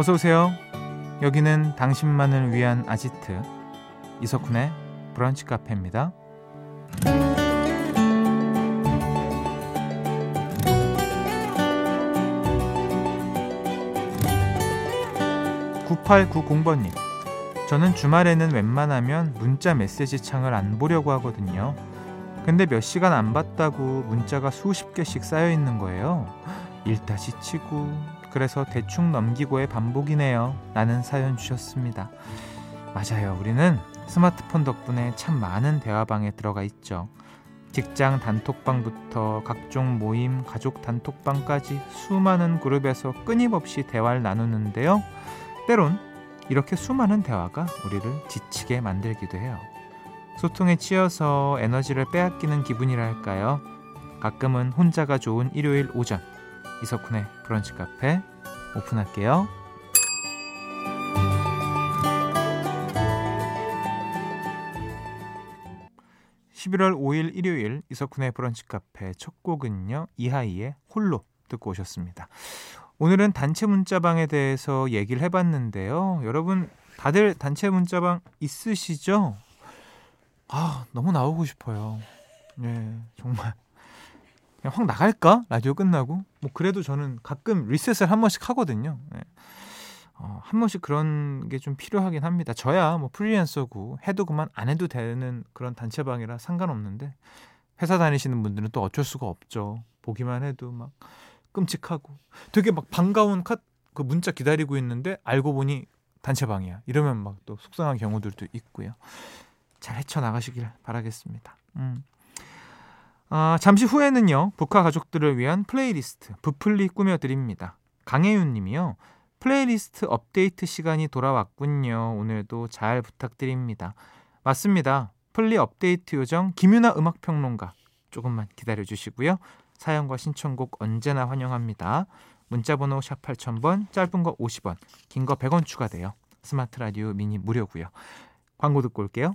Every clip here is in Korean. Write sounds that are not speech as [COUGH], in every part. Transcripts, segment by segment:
어서 오세요. 여기는 당신만을 위한 아지트 이석훈의 브런치 카페입니다. 9890번님. 저는 주말에는 웬만하면 문자 메시지 창을 안 보려고 하거든요. 근데 몇 시간 안 봤다고 문자가 수십 개씩 쌓여 있는 거예요. [GASPS] 읽다 지치고 그래서 대충 넘기고의 반복이네요. 라는 사연 주셨습니다. 맞아요. 우리는 스마트폰 덕분에 참 많은 대화방에 들어가 있죠. 직장 단톡방부터 각종 모임, 가족 단톡방까지 수많은 그룹에서 끊임없이 대화를 나누는데요. 때론 이렇게 수많은 대화가 우리를 지치게 만들기도 해요. 소통에 치여서 에너지를 빼앗기는 기분이랄까요? 가끔은 혼자가 좋은 일요일 오전 이석훈의 브런치 카페 오픈할게요. 11월 5일 일요일 이석훈의 브런치 카페 첫 곡은요. 이하이의 홀로 듣고 오셨습니다. 오늘은 단체 문자방에 대해서 얘기를 해봤는데요. 여러분 다들 단체 문자방 있으시죠? 아 너무 나오고 싶어요. 네 정말 그냥 확 나갈까 라디오 끝나고 뭐 그래도 저는 가끔 리셋을 한 번씩 하거든요. 네. 어, 한 번씩 그런 게 좀 필요하긴 합니다. 저야 뭐 프리랜서고 해도 그만 안 해도 되는 그런 단체방이라 상관없는데 회사 다니시는 분들은 또 어쩔 수가 없죠. 보기만 해도 막 끔찍하고 되게 막 반가운 카, 그 문자 기다리고 있는데 알고 보니 단체방이야. 이러면 막 또 속상한 경우들도 있고요. 잘 헤쳐나가시길 바라겠습니다. 음. 아, 잠시 후에는요. 브카 가족들을 위한 플레이리스트 브플리 꾸며드립니다. 강혜윤 님이요. 플레이리스트 업데이트 시간이 돌아왔군요. 오늘도 잘 부탁드립니다. 맞습니다. 플리 업데이트 요정 김윤하 음악평론가 조금만 기다려 주시고요. 사연과 신청곡 언제나 환영합니다. 문자번호 샵 8000번, 짧은 거 50원, 긴 거 100원 추가돼요. 스마트 라디오 미니 무료고요. 광고 듣고 올게요.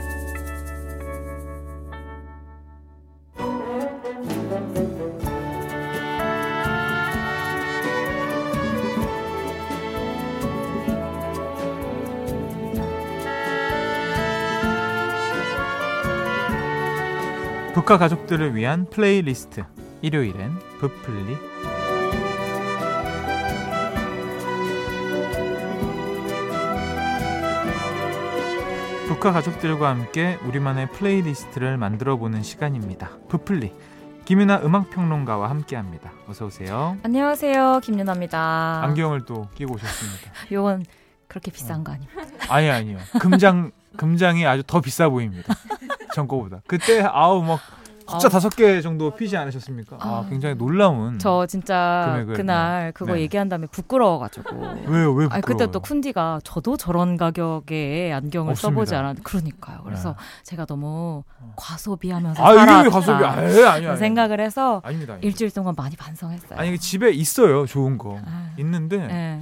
브카 가족들을 위한 플레이리스트 일요일엔 브플리 브카 가족들과 함께 우리만의 플레이리스트를 만들어 보는 시간입니다. 브플리 김윤하 음악평론가와 함께합니다. 어서 오세요. 안녕하세요, 김윤하입니다. 안경을 또 끼고 오셨습니다. [LAUGHS] 요건 그렇게 비싼 거 아닙니까? 아니 아니요. 금장 금장이 아주 더 비싸 보입니다. 전 거보다. 그때 아우 막 숫자 다섯 개 정도 피지 않으셨습니까? 아, 아, 굉장히 놀라운. 저 진짜 그날 네. 그거 네. 얘기한 다음에 부끄러워가지고. [LAUGHS] 왜요? 왜 부끄러워? 아니, 그때 또 쿤디가 저도 저런 가격에 안경을 없습니다. 써보지 않았는데 그러니까요. 그래서 네. 제가 너무 어. 과소비하면서 아, 살았다. 과소비? 아니, 아니, 아니, 생각을 해서 아닙니다, 아닙니다. 일주일 동안 많이 반성했어요. 아니 집에 있어요, 좋은 거 아, 있는데. 네.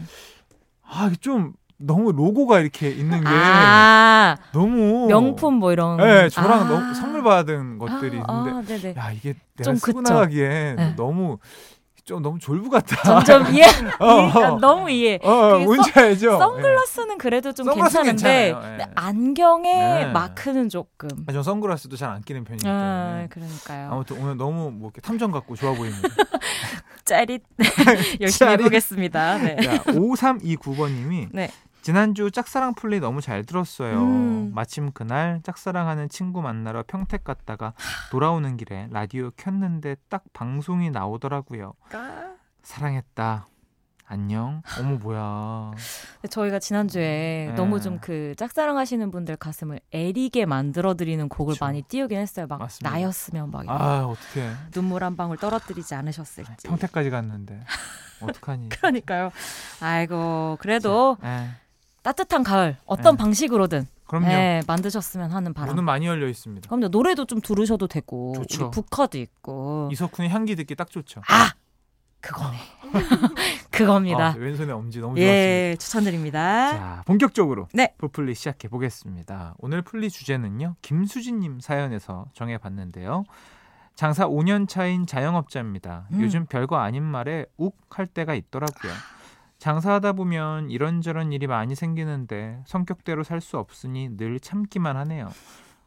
아, 좀 너무 로고가 이렇게 있는 게 아~ 너무 명품 뭐 이런 네 저랑 아~ 너무 선물 받은 것들이 아, 있는데 아, 야 이게 내가 쓰고 나가기에 네. 너무 좀 너무 졸부 같다. 점점 이해. [LAUGHS] 어, 어. 너무 이해. 어, 어 뭔지 서, 알죠? 선글라스는 네. 그래도 좀 괜찮은데 네. 안경에 네. 마크는 조금. 아, 전 선글라스도 잘 안 끼는 편이기 때문에. 아, 그러니까요. 아무튼 오늘 너무 뭐 이렇게 탐정 같고 좋아 보입니다. [LAUGHS] 짜릿. [LAUGHS] 열심히 짜릿. 해보겠습니다. 네. 자, 5329번님이 네. 지난주 짝사랑 플리 너무 잘 들었어요. 음. 마침 그날 짝사랑하는 친구 만나러 평택 갔다가 돌아오는 길에 라디오 켰는데 딱 방송이 나오더라고요. 아. 사랑했다. 안녕. 어머 뭐야. 저희가 지난주에 네. 너무 좀 그 짝사랑 하시는 분들 가슴을 애리게 만들어 드리는 곡을 그쵸. 많이 띄우긴 했어요. 막 맞습니다. 나였으면 막 아, 어떻게 눈물 한 방울 떨어뜨리지 않으셨을지. 평택까지 갔는데. 어떡하니. [LAUGHS] 그러니까요. 아이고, 그래도 네. 따뜻한 가을 어떤 네. 방식으로든 그럼요. 네, 만드셨으면 하는 바람. 문은 많이 열려 있습니다. 그럼요. 노래도 좀 들으셔도 되고 좋죠. 북화도 있고. 이석훈의 향기 듣기 딱 좋죠. 아! 그거네. [LAUGHS] 그겁니다. 아, 왼손에 엄지 너무 예, 좋았습니다. 추천드립니다. 자, 본격적으로 네. 부플리 시작해 보겠습니다. 오늘 풀리 주제는요. 김수진 님 사연에서 정해 봤는데요. 장사 5년 차인 자영업자입니다. 음. 요즘 별거 아닌 말에 욱 할 때가 있더라고요. 장사하다 보면 이런저런 일이 많이 생기는데 성격대로 살 수 없으니 늘 참기만 하네요.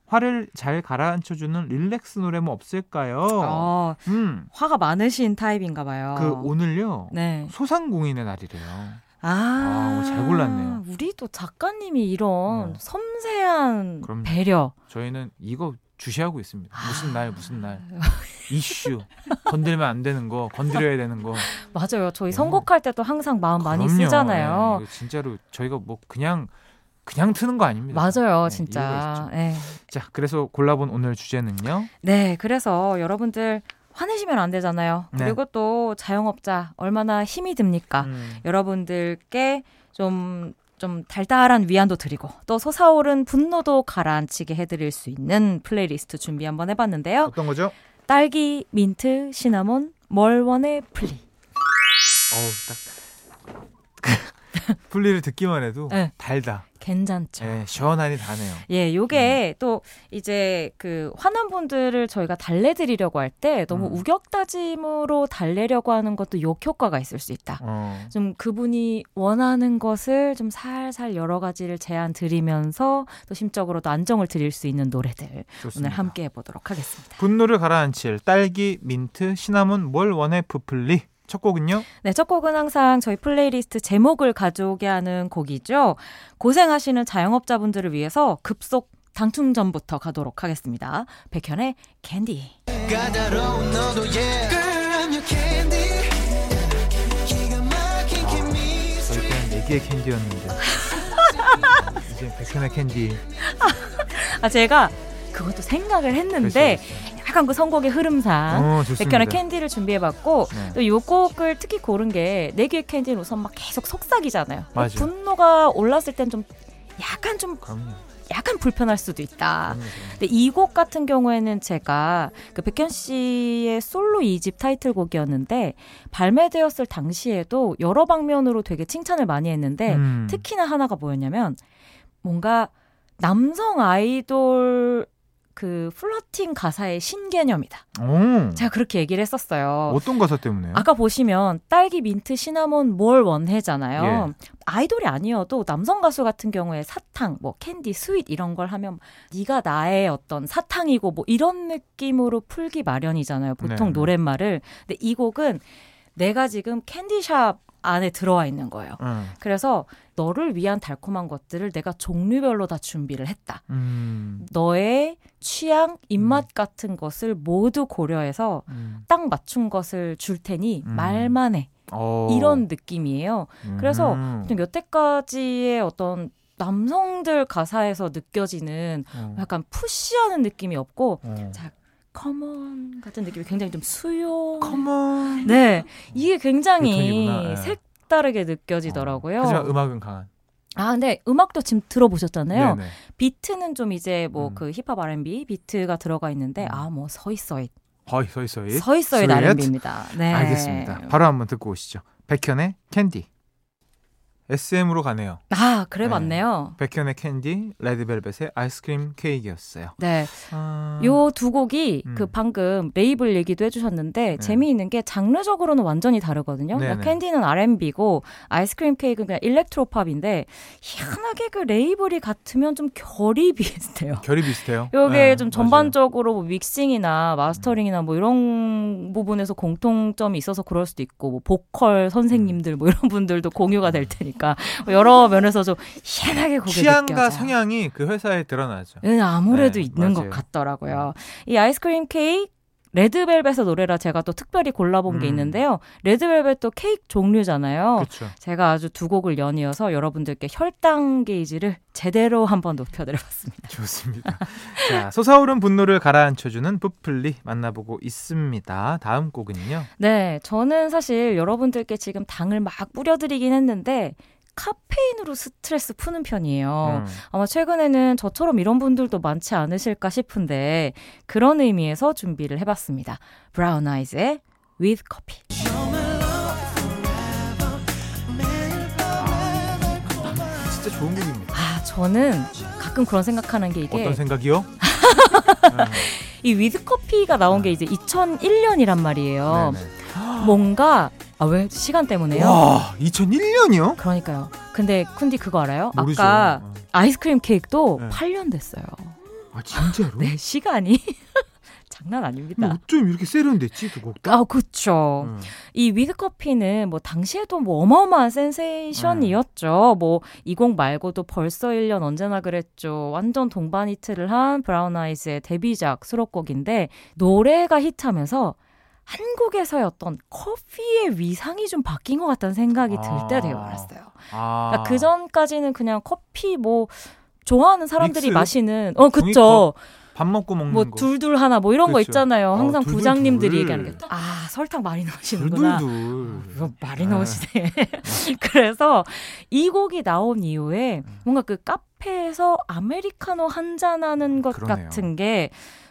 화를 잘 가라앉혀주는 릴렉스 노래 뭐 없을까요? 어, 음. 화가 많으신 타입인가 봐요. 그 오늘요. 네. 소상공인의 날이래요. 아, 아, 잘 골랐네요. 우리 도 작가님이 이런 어. 섬세한 그럼 배려. 저희는 이거 주시하고 있습니다. 무슨 날 무슨 날 이슈 건들면 안 되는 거 건드려야 되는 거 맞아요. 저희 네. 선곡할 때도 항상 마음 많이 쓰잖아요. 네, 진짜로 저희가 뭐 그냥 그냥 트는 거 아닙니다. 맞아요, 네, 진짜. 네. 자, 그래서 골라본 오늘 주제는요. 네, 그래서 여러분들 화내시면 안 되잖아요. 네. 그리고 또 자영업자 얼마나 힘이 듭니까? 음. 여러분들께 좀 좀 달달한 위안도 드리고 또 솟아오른 분노도 가라앉히게 해드릴 수 있는 플레이리스트 준비 한번 해봤는데요. 어떤 거죠? 딸기, 민트, 시나몬, 뭘 원해 플리. 어우 딱 [LAUGHS] 플리를 듣기만 해도 네. 달다. 괜찮죠. 예, 시원하니 다네요. 예, 요게 음. 또 이제 그 화난 분들을 저희가 달래드리려고 할 때 너무 음. 우격다짐으로 달래려고 하는 것도 욕 효과가 있을 수 있다. 어. 좀 그분이 원하는 것을 좀 살살 여러 가지를 제안 드리면서 또 심적으로도 안정을 드릴 수 있는 노래들 좋습니다. 오늘 함께 해보도록 하겠습니다. 분노를 가라앉힐 딸기, 민트, 시나몬, 뭘 원해 브플리 첫 곡은요? 네, 첫 곡은 항상 저희 플레이리스트 제목을 가져오게 하는 곡이죠. 고생하시는 자영업자분들을 위해서 급속 당 충전부터 가도록 하겠습니다. 백현의 캔디. 저희 때는 4개의 캔디였는데 [LAUGHS] 이제 백현의 캔디. 아, 제가 그것도 생각을 했는데 그렇죠, 그렇죠. 약간 그 선곡의 흐름상 어, 백현의 캔디를 준비해봤고 네. 또요 곡을 특히 고른 게 내귀의 캔디는 우선 막 계속 속삭이잖아요. 맞아. 분노가 올랐을 땐 좀 약간 좀 그럼요. 약간 불편할 수도 있다. 근데 이 곡 같은 경우에는 제가 그 백현 씨의 솔로 2집 타이틀곡이었는데 발매되었을 당시에도 여러 방면으로 되게 칭찬을 많이 했는데 음. 특히나 하나가 뭐였냐면 뭔가 남성 아이돌 그 flirting 가사의 신개념이다. 오. 제가 그렇게 얘기를 했었어요. 어떤 가사 때문에? 아까 보시면 딸기, 민트, 시나몬 뭘 원해잖아요. 예. 아이돌이 아니어도 남성 가수 같은 경우에 사탕, 뭐 캔디, sweet 이런 걸 하면 네가 나의 어떤 사탕이고 뭐 이런 느낌으로 풀기 마련이잖아요. 보통 네. 노랫말을. 근데 이 곡은 내가 지금 candy shop 안에 들어와 있는 거예요. 음. 그래서 너를 위한 달콤한 것들을 내가 종류별로 다 준비를 했다. 음. 너의 취향, 입맛 음. 같은 것을 모두 고려해서 음. 딱 맞춘 것을 줄 테니 음. 말만 해. 오. 어. 이런 느낌이에요. 그래서 음. 여태까지의 어떤 남성들 가사에서 느껴지는 어. 약간 푸시하는 느낌이 없고 어. 자 come on 같은 느낌이 굉장히 좀 수용. come on. 네, 이게 굉장히 네. 색다르게 느껴지더라고요. 어. 하지만 음악은 강한. 아, 근데 음악도 지금 들어보셨잖아요. 네네. 비트는 좀 이제 뭐 그 음. 힙합 R&B 비트가 들어가 있는데 음. 아 뭐 서있어잇. 거의 서있어잇. 서있어잇 R&B입니다. 네. 알겠습니다. 바로 한번 듣고 오시죠. 백현의 캔디. SM으로 가네요. 아, 그래 네. 맞네요. 백현의 캔디, 레드벨벳의 아이스크림 케이크였어요. 네. 아... 요 두 곡이 음. 그 방금 레이블 얘기도 해주셨는데 네. 재미있는 게 장르적으로는 완전히 다르거든요. 그러니까 캔디는 R&B고 아이스크림 케이크는 그냥 일렉트로팝인데 희한하게 그 레이블이 같으면 좀 결이 [LAUGHS] 비슷해요. 결이 비슷해요. 요게 네, 좀 전반적으로 뭐 믹싱이나 마스터링이나 뭐 이런 부분에서 공통점이 있어서 그럴 수도 있고 뭐 보컬 선생님들 뭐 이런 [LAUGHS] 분들도 공유가 될 테니까. 보니까 뭐 여러 면에서 좀 희한하게 곡에 취향과 느껴져. 성향이 그 회사에 드러나죠. 네, 아무래도 네, 있는 맞아요. 것 같더라고요. 이 아이스크림 케이크 레드벨벳의 노래라 제가 또 특별히 골라본 음. 게 있는데요. 레드벨벳도 케이크 종류잖아요. 그쵸. 제가 아주 두 곡을 연이어서 여러분들께 혈당 게이지를 제대로 한번 높여드려봤습니다. [LAUGHS] 좋습니다. 자, 솟아오른 분노를 가라앉혀주는 부플리 만나보고 있습니다. 다음 곡은요? 네, 저는 사실 여러분들께 지금 당을 막 뿌려드리긴 했는데 카페인으로 스트레스 푸는 편이에요. 음. 아마 최근에는 저처럼 이런 분들도 많지 않으실까 싶은데 그런 의미에서 준비를 해봤습니다. 브라운 아이즈의 With Coffee. 진짜 좋은 곡입니다. 아, 저는 가끔 그런 생각하는 게 이게 어떤 생각이요? [LAUGHS] 이 With Coffee가 나온 게 이제 2001년이란 말이에요. 네네. 뭔가 아 왜 시간 때문에요? 와 2001년이요? 그러니까요. 근데 쿤디 그거 알아요? 모르죠. 아까 어. 아이스크림 케이크도 네. 8년 됐어요. 아 진짜로? [LAUGHS] 네 시간이 [LAUGHS] 장난 아닙니다. 어쩜 이렇게 세련됐지 두 곡 다? 아 그렇죠. 음. 이 With Coffee는 뭐 당시에도 뭐 어마어마한 센세이션이었죠. 음. 뭐 이 곡 말고도 벌써 1년 언제나 그랬죠. 완전 동반 히트를 한 브라운 아이즈의 데뷔작 수록곡인데 노래가 히트하면서 한국에서의 어떤 커피의 위상이 좀 바뀐 것 같다는 생각이 들 때 되게 많았어요. 아. 그러니까 그 전까지는 그냥 커피 뭐 좋아하는 사람들이 믹스? 마시는 어 그쵸. 밥 먹고 먹는 뭐 거. 둘둘 하나 뭐 이런 그쵸. 거 있잖아요. 어, 항상 어, 둘둘 부장님들이 얘기하는 게 아 설탕 많이 넣으시는구나. 둘둘. 어, 많이 넣으시네. [LAUGHS] 그래서 이 곡이 나온 이후에 음. 뭔가 그 카페에서 아메리카노 한 잔 하는 것 그러네요. 같은 게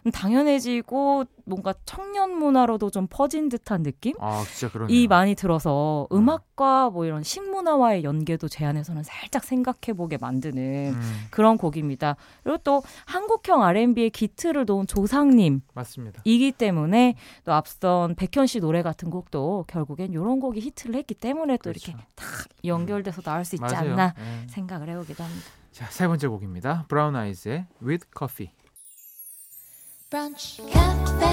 당연해지고 뭔가 청년 문화로도 좀 퍼진 듯한 느낌? 아, 진짜 그러네요. 이 많이 들어서 음. 음악과 뭐 이런 식문화와의 연계도 제 안에서는 살짝 생각해보게 만드는 음. 그런 곡입니다. 그리고 또 한국형 R&B의 기틀을 놓은 조상님. 맞습니다. 이기 때문에 또 앞선 백현 씨 노래 같은 곡도 결국엔 이런 곡이 히트를 했기 때문에 또 그렇죠. 이렇게 딱 연결돼서 나올 수 있지 맞아요. 않나 네. 생각을 해보기도 합니다. 자, 세 번째 곡입니다. 브라운 아이즈의 With Coffee. 브런치 카페.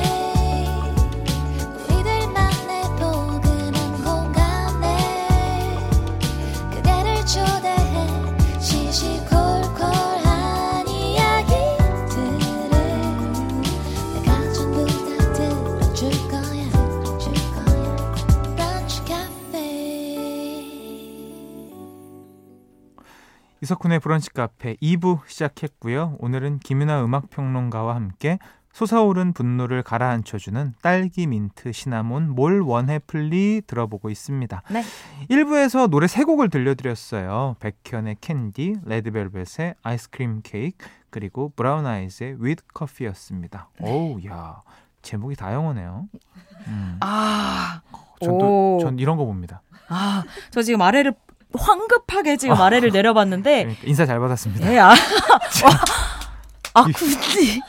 이석훈의 브런치 카페 2부 시작했고요. 오늘은 김윤하 음악평론가와 함께 솟아오른 분노를 가라앉혀주는 딸기 민트 시나몬 뭘 원해 플리 들어보고 있습니다. 네. 1부에서 노래 세 곡을 들려드렸어요. 백현의 캔디, 레드벨벳의 아이스크림 케이크, 그리고 브라운 아이즈의 With Coffee였습니다. 네. 오우, 야 제목이 다 영어네요. 음. 아, 전, 또, 전 이런 거 봅니다. 아, 저 지금 아래를 황급하게 지금 아래를 내려봤는데 그러니까 인사 잘 받았습니다. 예, 아, [LAUGHS] 아 굳이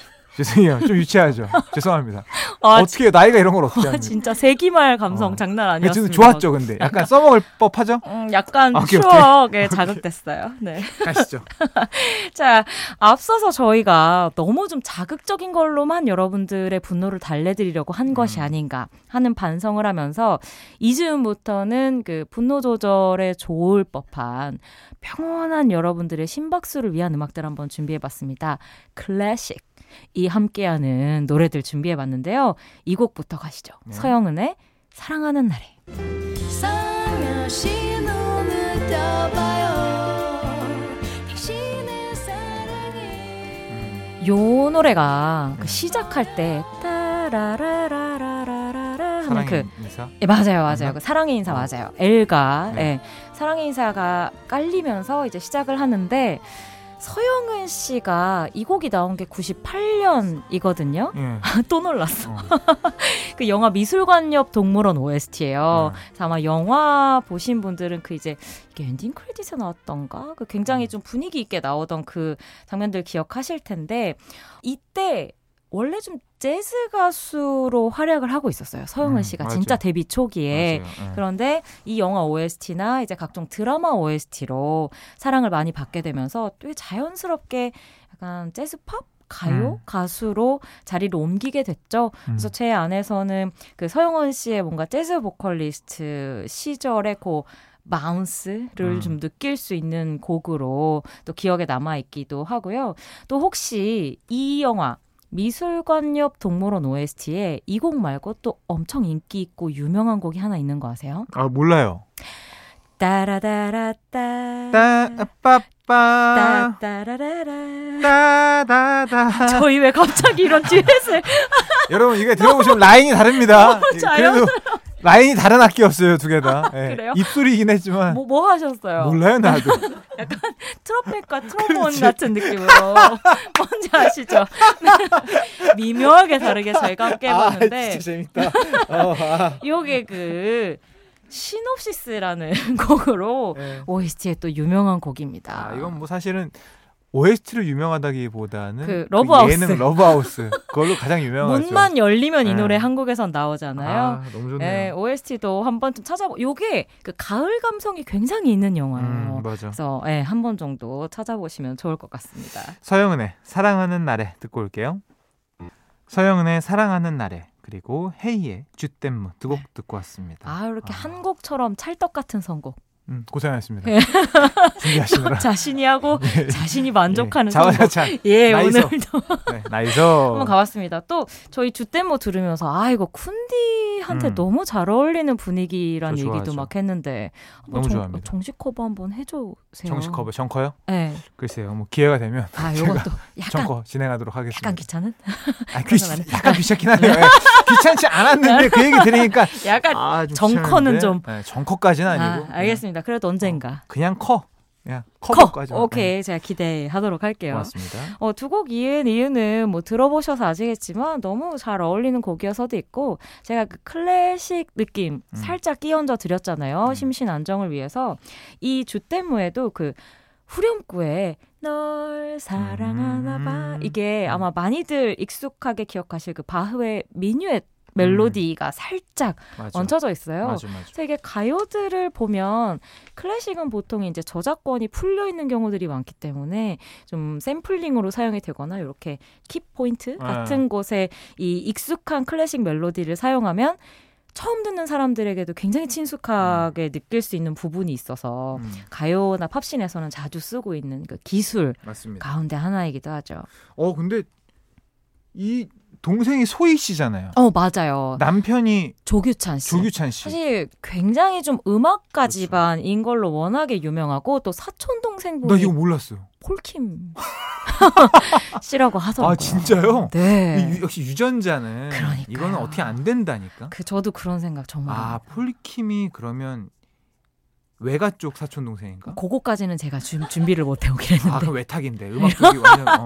죄송해요. 좀 유치하죠. [LAUGHS] 죄송합니다. 아, 어떻게 나이가 이런 걸 어떻게 합니까? 진짜 세기말 감성 어. 장난 아니었습니다. 좋았죠, 근데 약간 써먹을 법하죠? 음, 약간 아, 추억에 오케이. 자극됐어요. 네. 가시죠. [LAUGHS] 자, 앞서서 저희가 너무 좀 자극적인 걸로만 여러분들의 분노를 달래드리려고 한 음. 것이 아닌가 하는 반성을 하면서 이즈음부터는 그 분노 조절에 좋을 법한 평온한 여러분들의 심박수를 위한 음악들 한번 준비해봤습니다. 클래식. 이 함께하는 노래들 준비해 봤는데요. 이 곡부터 가시죠. 네. 서영은의 사랑하는 날에. 요 노래가 그 네. 시작할 때 따라라라라라라 하는 그 인사? 예, 맞아요, 맞아요. 그 사랑의 인사 어. 맞아요. 엘가 네. 예, 사랑의 인사가 깔리면서 이제 시작을 하는데 서영은 씨가 이 곡이 나온 게 98년이거든요. 예. [LAUGHS] 또 놀랐어. 어. [LAUGHS] 그 영화 미술관 옆 동물원 OST예요. 예. 아마 영화 보신 분들은 그 이제 이게 엔딩 크레딧에 나왔던가? 그 굉장히 음. 좀 분위기 있게 나오던 그 장면들 기억하실 텐데 이때 원래 좀 재즈 가수로 활약을 하고 있었어요. 서영은 음, 씨가 음, 진짜 데뷔 초기에. 네. 그런데 이 영화 OST나 이제 각종 드라마 OST로 사랑을 많이 받게 되면서 꽤 자연스럽게 약간 재즈 팝 가요 음. 가수로 자리를 옮기게 됐죠. 그래서 음. 제 안에서는 그 서영원 씨의 뭔가 재즈 보컬리스트 시절의 그 마운스를 음. 좀 느낄 수 있는 곡으로 또 기억에 남아 있기도 하고요. 또 혹시 이 영화 미술관 옆 동물원 OST에 이 곡 말고 또 엄청 인기 있고 유명한 곡이 하나 있는 거 아세요? 아 몰라요. 따라다라 따 따빠빠 따따라라라 따다다 [LAUGHS] 저희 왜 갑자기 이런 듀엣을 [LAUGHS] 여러분 이게 들어보시면 라인이 다릅니다. [LAUGHS] 그래도 라인이 다른 악기였어요 두 개 다. 네. 그래요? 입술이긴 했지만 뭐, 뭐 하셨어요? 몰라요 나도. 약간 트럼펫과 트롬본 같은 느낌으로 뭔지 아시죠? 미묘하게 다르게 저희가 함께 해봤는데 아, 진짜 재밌다. 어, 아. 이게 그 시놉시스라는 [LAUGHS] 곡으로 네. OST의 또 유명한 곡입니다. 아, 이건 뭐 사실은 OST로 유명하다기보다는 그 러브하우스. 예능 러브하우스 그걸로 가장 유명하죠. 문만 열리면 이 네. 노래 한국에선 나오잖아요. 아, 너무 좋네요. 네, OST도 한 번쯤 찾아보. 요게 그 가을 감성이 굉장히 있는 영화예요. 음, 맞아. 그래서 네, 한번 정도 찾아보시면 좋을 것 같습니다. 서영은의 사랑하는 날에 듣고 올게요. 서영은의 사랑하는 날에 그리고 헤이의 쥐댐무 두 곡 듣고 왔습니다. 아 이렇게 아. 한 곡처럼 찰떡 같은 선곡. 음, 고생하셨습니다. 네. 준비하시느라. [LAUGHS] 자신이 하고 예. 자신이 만족하는 예. 자화자찬. 예, 나이서. 오늘도 네, 나이서. 한번 가봤습니다. 또 저희 주댐모 들으면서 아 이거 쿤디한테 음. 너무 잘 어울리는 분위기란 저 얘기도 좋아하죠. 막 했는데 한번 너무 정, 좋아합니다. 정식 커버 한번 해주세요. 정식 커버, 정커요? 네. 글쎄요, 뭐 기회가 되면 아 요것도 약간 정커 진행하도록 하겠습니다. 약간 귀찮은? 아, 귀. 약간 귀찮긴 하네요. 예. 귀찮지 않았는데 그 얘기 들으니까 [LAUGHS] 약간 아, 좀 정커는 귀찮은데. 좀. 네, 정커까지는 아, 아니고 알겠습니다. 그래도 언젠가 그냥 커. 그냥 커. 커버까지. 오케이 제가 기대하도록 할게요. 고맙습니다. 어, 두 곡 이은 이유는 뭐 들어보셔서 아시겠지만 너무 잘 어울리는 곡이어서도 있고 제가 그 클래식 느낌 음. 살짝 끼얹어 드렸잖아요. 음. 심신 안정을 위해서 이 주댐무에도 그 후렴구에 널 사랑하나 봐 음. 이게 아마 많이들 익숙하게 기억하실 그 바흐의 미뉴엣 멜로디가 살짝 맞아. 얹혀져 있어요. 맞아, 맞아. 그래서 이게 가요들을 보면 클래식은 보통 이제 저작권이 풀려 있는 경우들이 많기 때문에 좀 샘플링으로 사용이 되거나 이렇게 키 포인트 같은 곳에 이 익숙한 클래식 멜로디를 사용하면 처음 듣는 사람들에게도 굉장히 친숙하게 느낄 수 있는 부분이 있어서 음, 가요나 팝신에서는 자주 쓰고 있는 그 기술 맞습니다. 가운데 하나이기도 하죠. 어, 근데 이 동생이 소희 씨잖아요. 어 맞아요. 남편이 조규찬 씨. 조규찬 씨. 사실 굉장히 좀 음악가 그렇죠. 집안인 걸로 워낙에 유명하고 또 사촌 나 동생분이 이거 몰랐어요. 폴킴 [LAUGHS] 씨라고 하더라고요. 아, 진짜요? 네. 유- 역시 유전자는 그러니까요. 이거는 어떻게 안 된다니까. 그 저도 그런 생각 정말. 아 폴킴이 그러면 외가 쪽 사촌 동생인가? 그거까지는 제가 준, 준비를 못 해오긴 아 했는데. 그럼 외탁인데 음악 쪽이 [LAUGHS] 완전. 어.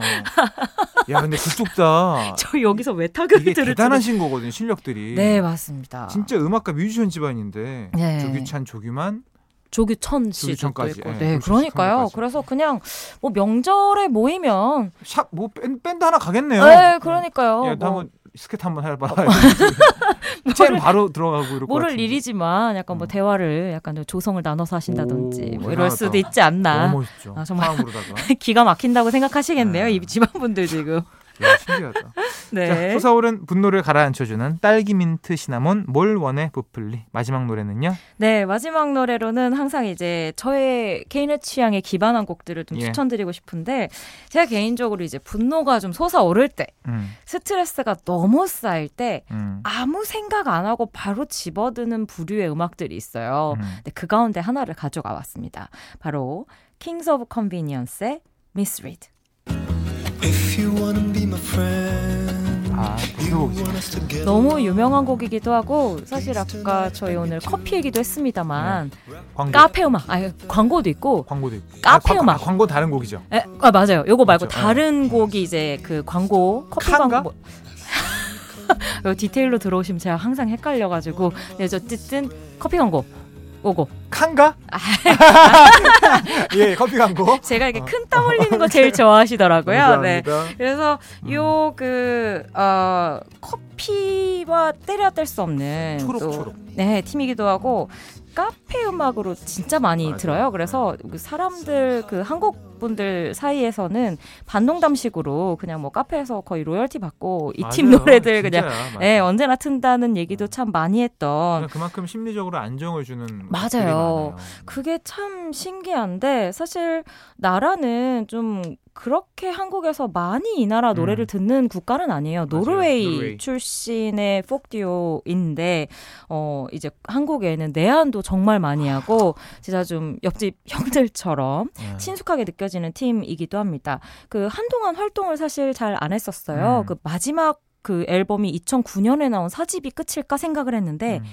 야 근데 그쪽 다 [LAUGHS] 저 여기서 왜 타격을 들을 대단하신 거거든요 실력들이. 네 맞습니다. 진짜 음악가 뮤지션 집안인데 네. 조규찬, 조규만 조규천 씨도 있고. 예, 네, 조규천 그러니까요. 선배까지. 그래서 그냥 뭐 명절에 모이면 샵뭐 밴드 하나 가겠네요. 네, 그러니까요. 야, 나뭐 스캣 한번 해봐. 잼 [LAUGHS] 바로 들어가고 이럴 것 모를. 일이지만 약간 뭐 음. 대화를 약간 좀 조성을 나눠서 하신다든지 오, 뭐 이럴. 수도 있지 않나. 너무 멋있죠. 아, 정말. [LAUGHS] 기가 막힌다고 생각하시겠네요. 네. 이 [LAUGHS] 집안 분들 지금. 야, 신기하다. [LAUGHS] 자, 네. 솟아오른 분노를 가라앉혀주는 딸기 민트 시나몬 뭘 원해 브플리 마지막 노래는요? 네, 마지막 노래로는 항상 이제 저의 개인의 취향에 기반한 곡들을 좀 예. 추천드리고 싶은데 제가 개인적으로 이제 분노가 좀 솟아오를 때, 음, 스트레스가 너무 쌓일 때 음, 아무 생각 안 하고 바로 집어드는 부류의 음악들이 있어요. 음. 네, 그 가운데 하나를 가져가 왔습니다. 바로 friend, 아, you 대 together. 너무 유명한 곡이기도 하고 사실 아까 저희 오늘 커피 얘기도 했습니다만 광고. 카페 음악, 아 광고도 있고 광고도 있고. 카페 아, 광- 음악. 아, 광고 다른 곡이죠. 에, 아 맞아요. 요거 말고 그렇죠. 다른 곡이 이제 그 광고 커피 칸가? 광고. [LAUGHS] 요 디테일로 들어오시면 제가 항상 헷갈려가지고 네, 저 어쨌든 커피 광고 오고 칸가? 아. [LAUGHS] 예, 커피 광고. 제가 이렇게 큰 땀 흘리는 거 제일 좋아하시더라고요. 네. 감사합니다. 그래서 음. 요그 어, 커피와 때려 뗄 수 없는 초록, 또, 초록. 네 팀이기도 하고 카페 음악으로 진짜 많이 맞아요. 들어요. 그래서 그 사람들 그 한국 분들 사이에서는 반농담식으로 그냥 뭐 카페에서 거의 로열티 받고 이 팀. 노래들 그냥 맞아. 네, 언제나 튼다는 얘기도 참 많이 했던 그만큼 심리적으로 안정을 주는 맞아요. 많아요. 그게 참 신기한데 사실 나라는 좀 그렇게 한국에서 많이 이 나라 노래를 음. 듣는 국가는 아니에요. 노르웨이, 노르웨이, 출신의 폭듀오인데 어 이제 한국에는 내한도 정말 많이 하고 진짜 좀 옆집 형들처럼 네. 친숙하게 느껴지는 팀이기도 합니다. 그 한동안 활동을 사실 잘 안 했었어요. 음. 그 마지막 그 앨범이 2009년에 나온 사집이 끝일까 생각을 했는데 음.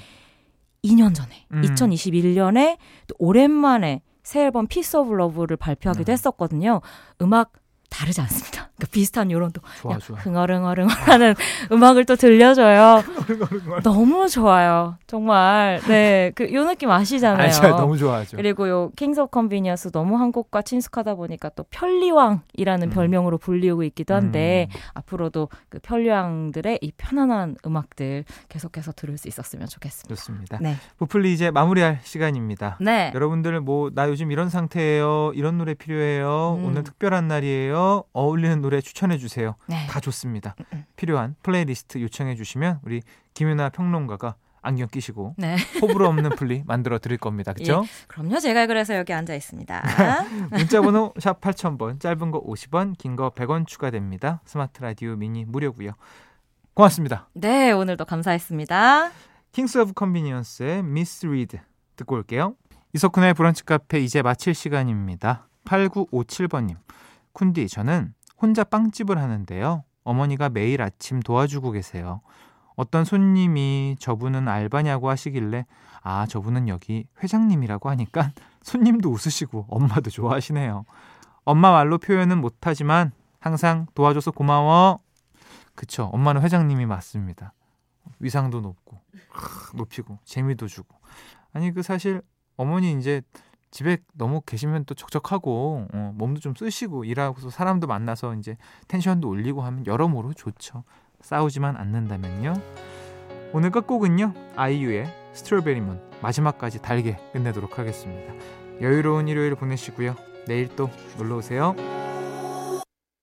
2년 전에 음. 2021년에 또 오랜만에 새 앨범 Peace or Love를 발표하기도 음. 했었거든요. 음악 다르지 않습니다. 그러니까 비슷한 요런도 좋아, 좋아. 흥얼흥얼흥얼하는 [LAUGHS] 음악을 또 들려줘요. [LAUGHS] 너무 좋아요. 정말 네그 요 느낌 아시잖아요. 아, 너무 좋아하죠. 그리고 요 Kings of Convenience 너무 한국과 친숙하다 보니까 또 편리왕이라는 음. 별명으로 불리우고 있기도 한데 음. 앞으로도 그 편리왕들의 이 편안한 음악들 계속해서 들을 수 있었으면 좋겠습니다. 좋습니다. 네. 브플리 이제 마무리할 시간입니다. 네. 여러분들 뭐 나 요즘 이런 상태예요. 이런 노래 필요해요. 음. 오늘 특별한 날이에요. 어울리는 노래 추천해 주세요. 네. 다 좋습니다. 음, 음. 필요한 플레이리스트 요청해 주시면 우리 김윤하 평론가가 안경 끼시고 네. 호불호 없는 플리 만들어 드릴 겁니다. 그렇죠? 예, 그럼요. 제가 그래서 여기 앉아 있습니다. 문자 번호 샵 8000번 짧은 거 50원, 긴 거 100원 추가됩니다. 스마트 라디오 미니 무료고요. 고맙습니다. 네, 오늘도 감사했습니다. Kings of Convenience의 Misread 듣고 올게요. 이석훈의 브런치 카페 이제 마칠 시간입니다. 8957번님. 쿤디, 저는 혼자 빵집을 하는데요. 어머니가 매일 아침 도와주고 계세요. 어떤 손님이 저분은 알바냐고 하시길래 아, 저분은 여기 회장님이라고 하니까 [LAUGHS] 손님도 웃으시고 엄마도 좋아하시네요. 엄마 말로 표현은 못하지만 항상 도와줘서 고마워. 그쵸. 엄마는 회장님이 맞습니다. 위상도 높고, 높이고, 재미도 주고. 아니, 그 사실 어머니 이제 집에 너무 계시면 또 적적하고 어, 몸도 좀 쓰시고 일하고서 사람도 만나서 이제 텐션도 올리고 하면 여러모로 좋죠. 싸우지만 않는다면요. 오늘 끝곡은요. 아이유의 스트로베리 문 마지막까지 달게 끝내도록 하겠습니다. 여유로운 일요일 보내시고요. 내일 또 놀러 오세요.